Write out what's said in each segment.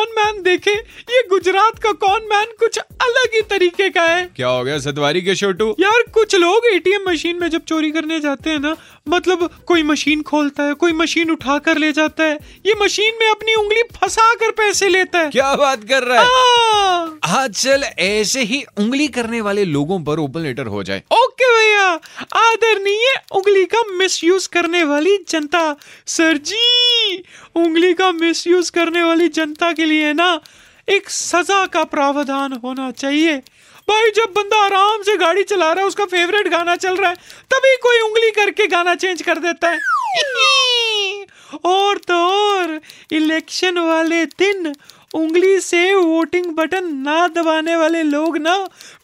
Cone man देखे? ये गुजरात का कॉन मैन कुछ अलग ही तरीके का है? क्या हो गया सतवारी के छोटू? यार कुछ लोग एटीएम मशीन में जब चोरी करने जाते हैं ना मतलब कोई मशीन खोलता है कोई मशीन उठा कर ले जाता है ये मशीन में अपनी उंगली फंसा कर पैसे लेता है। क्या बात कर रहा है? हाँ। चल, ऐसे ही उंगली करने वाले लोगों पर ओपन लेटर हो जाए। ओके भैया, आदरणीय उंगली का मिसयूज करने वाली जनता, सर जी, उंगली का मिसयूज करने वाली जनता के लिए ना, एक सजा का प्रावधान होना चाहिए। भाई, जब बंदा आराम से गाड़ी चला रहा है, उसका फेवरेट गाना चल रहा है, तभी कोई उंगली करके गाना चेंज कर देता है। और तो और इलेक्शन वाले दिन उंगली से वोटिंग बटन ना दबाने वाले लोग ना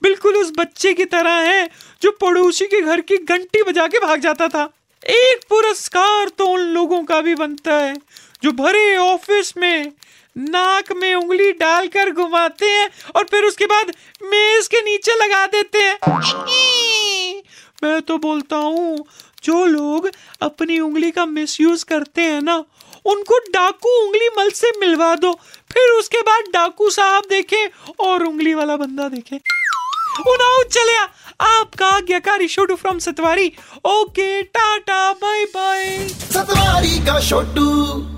बिल्कुल उस बच्चे की तरह हैं जो पड़ोसी के घर की घंटी बजा के भाग जाता था। एक पुरस्कार तो उन लोगों का भी बनता है, जो भरे ऑफ़िस में नाक में उंगली डालकर घुमाते हैं और फिर उसके बाद मेज के नीचे लगा देते हैं। मैं तो बोलता हूँ जो लोग अपनी उंगली का मिसयूज करते हैं ना, उनको डाकू उंगली मल से मिलवा दो। फिर उसके बाद डाकू साहब देखे और उंगली वाला बंदा देखे। उनाओ चलिया आपका आज्ञाकारी Chhotu from Satwari okay tata bye bye Satwari का छोटू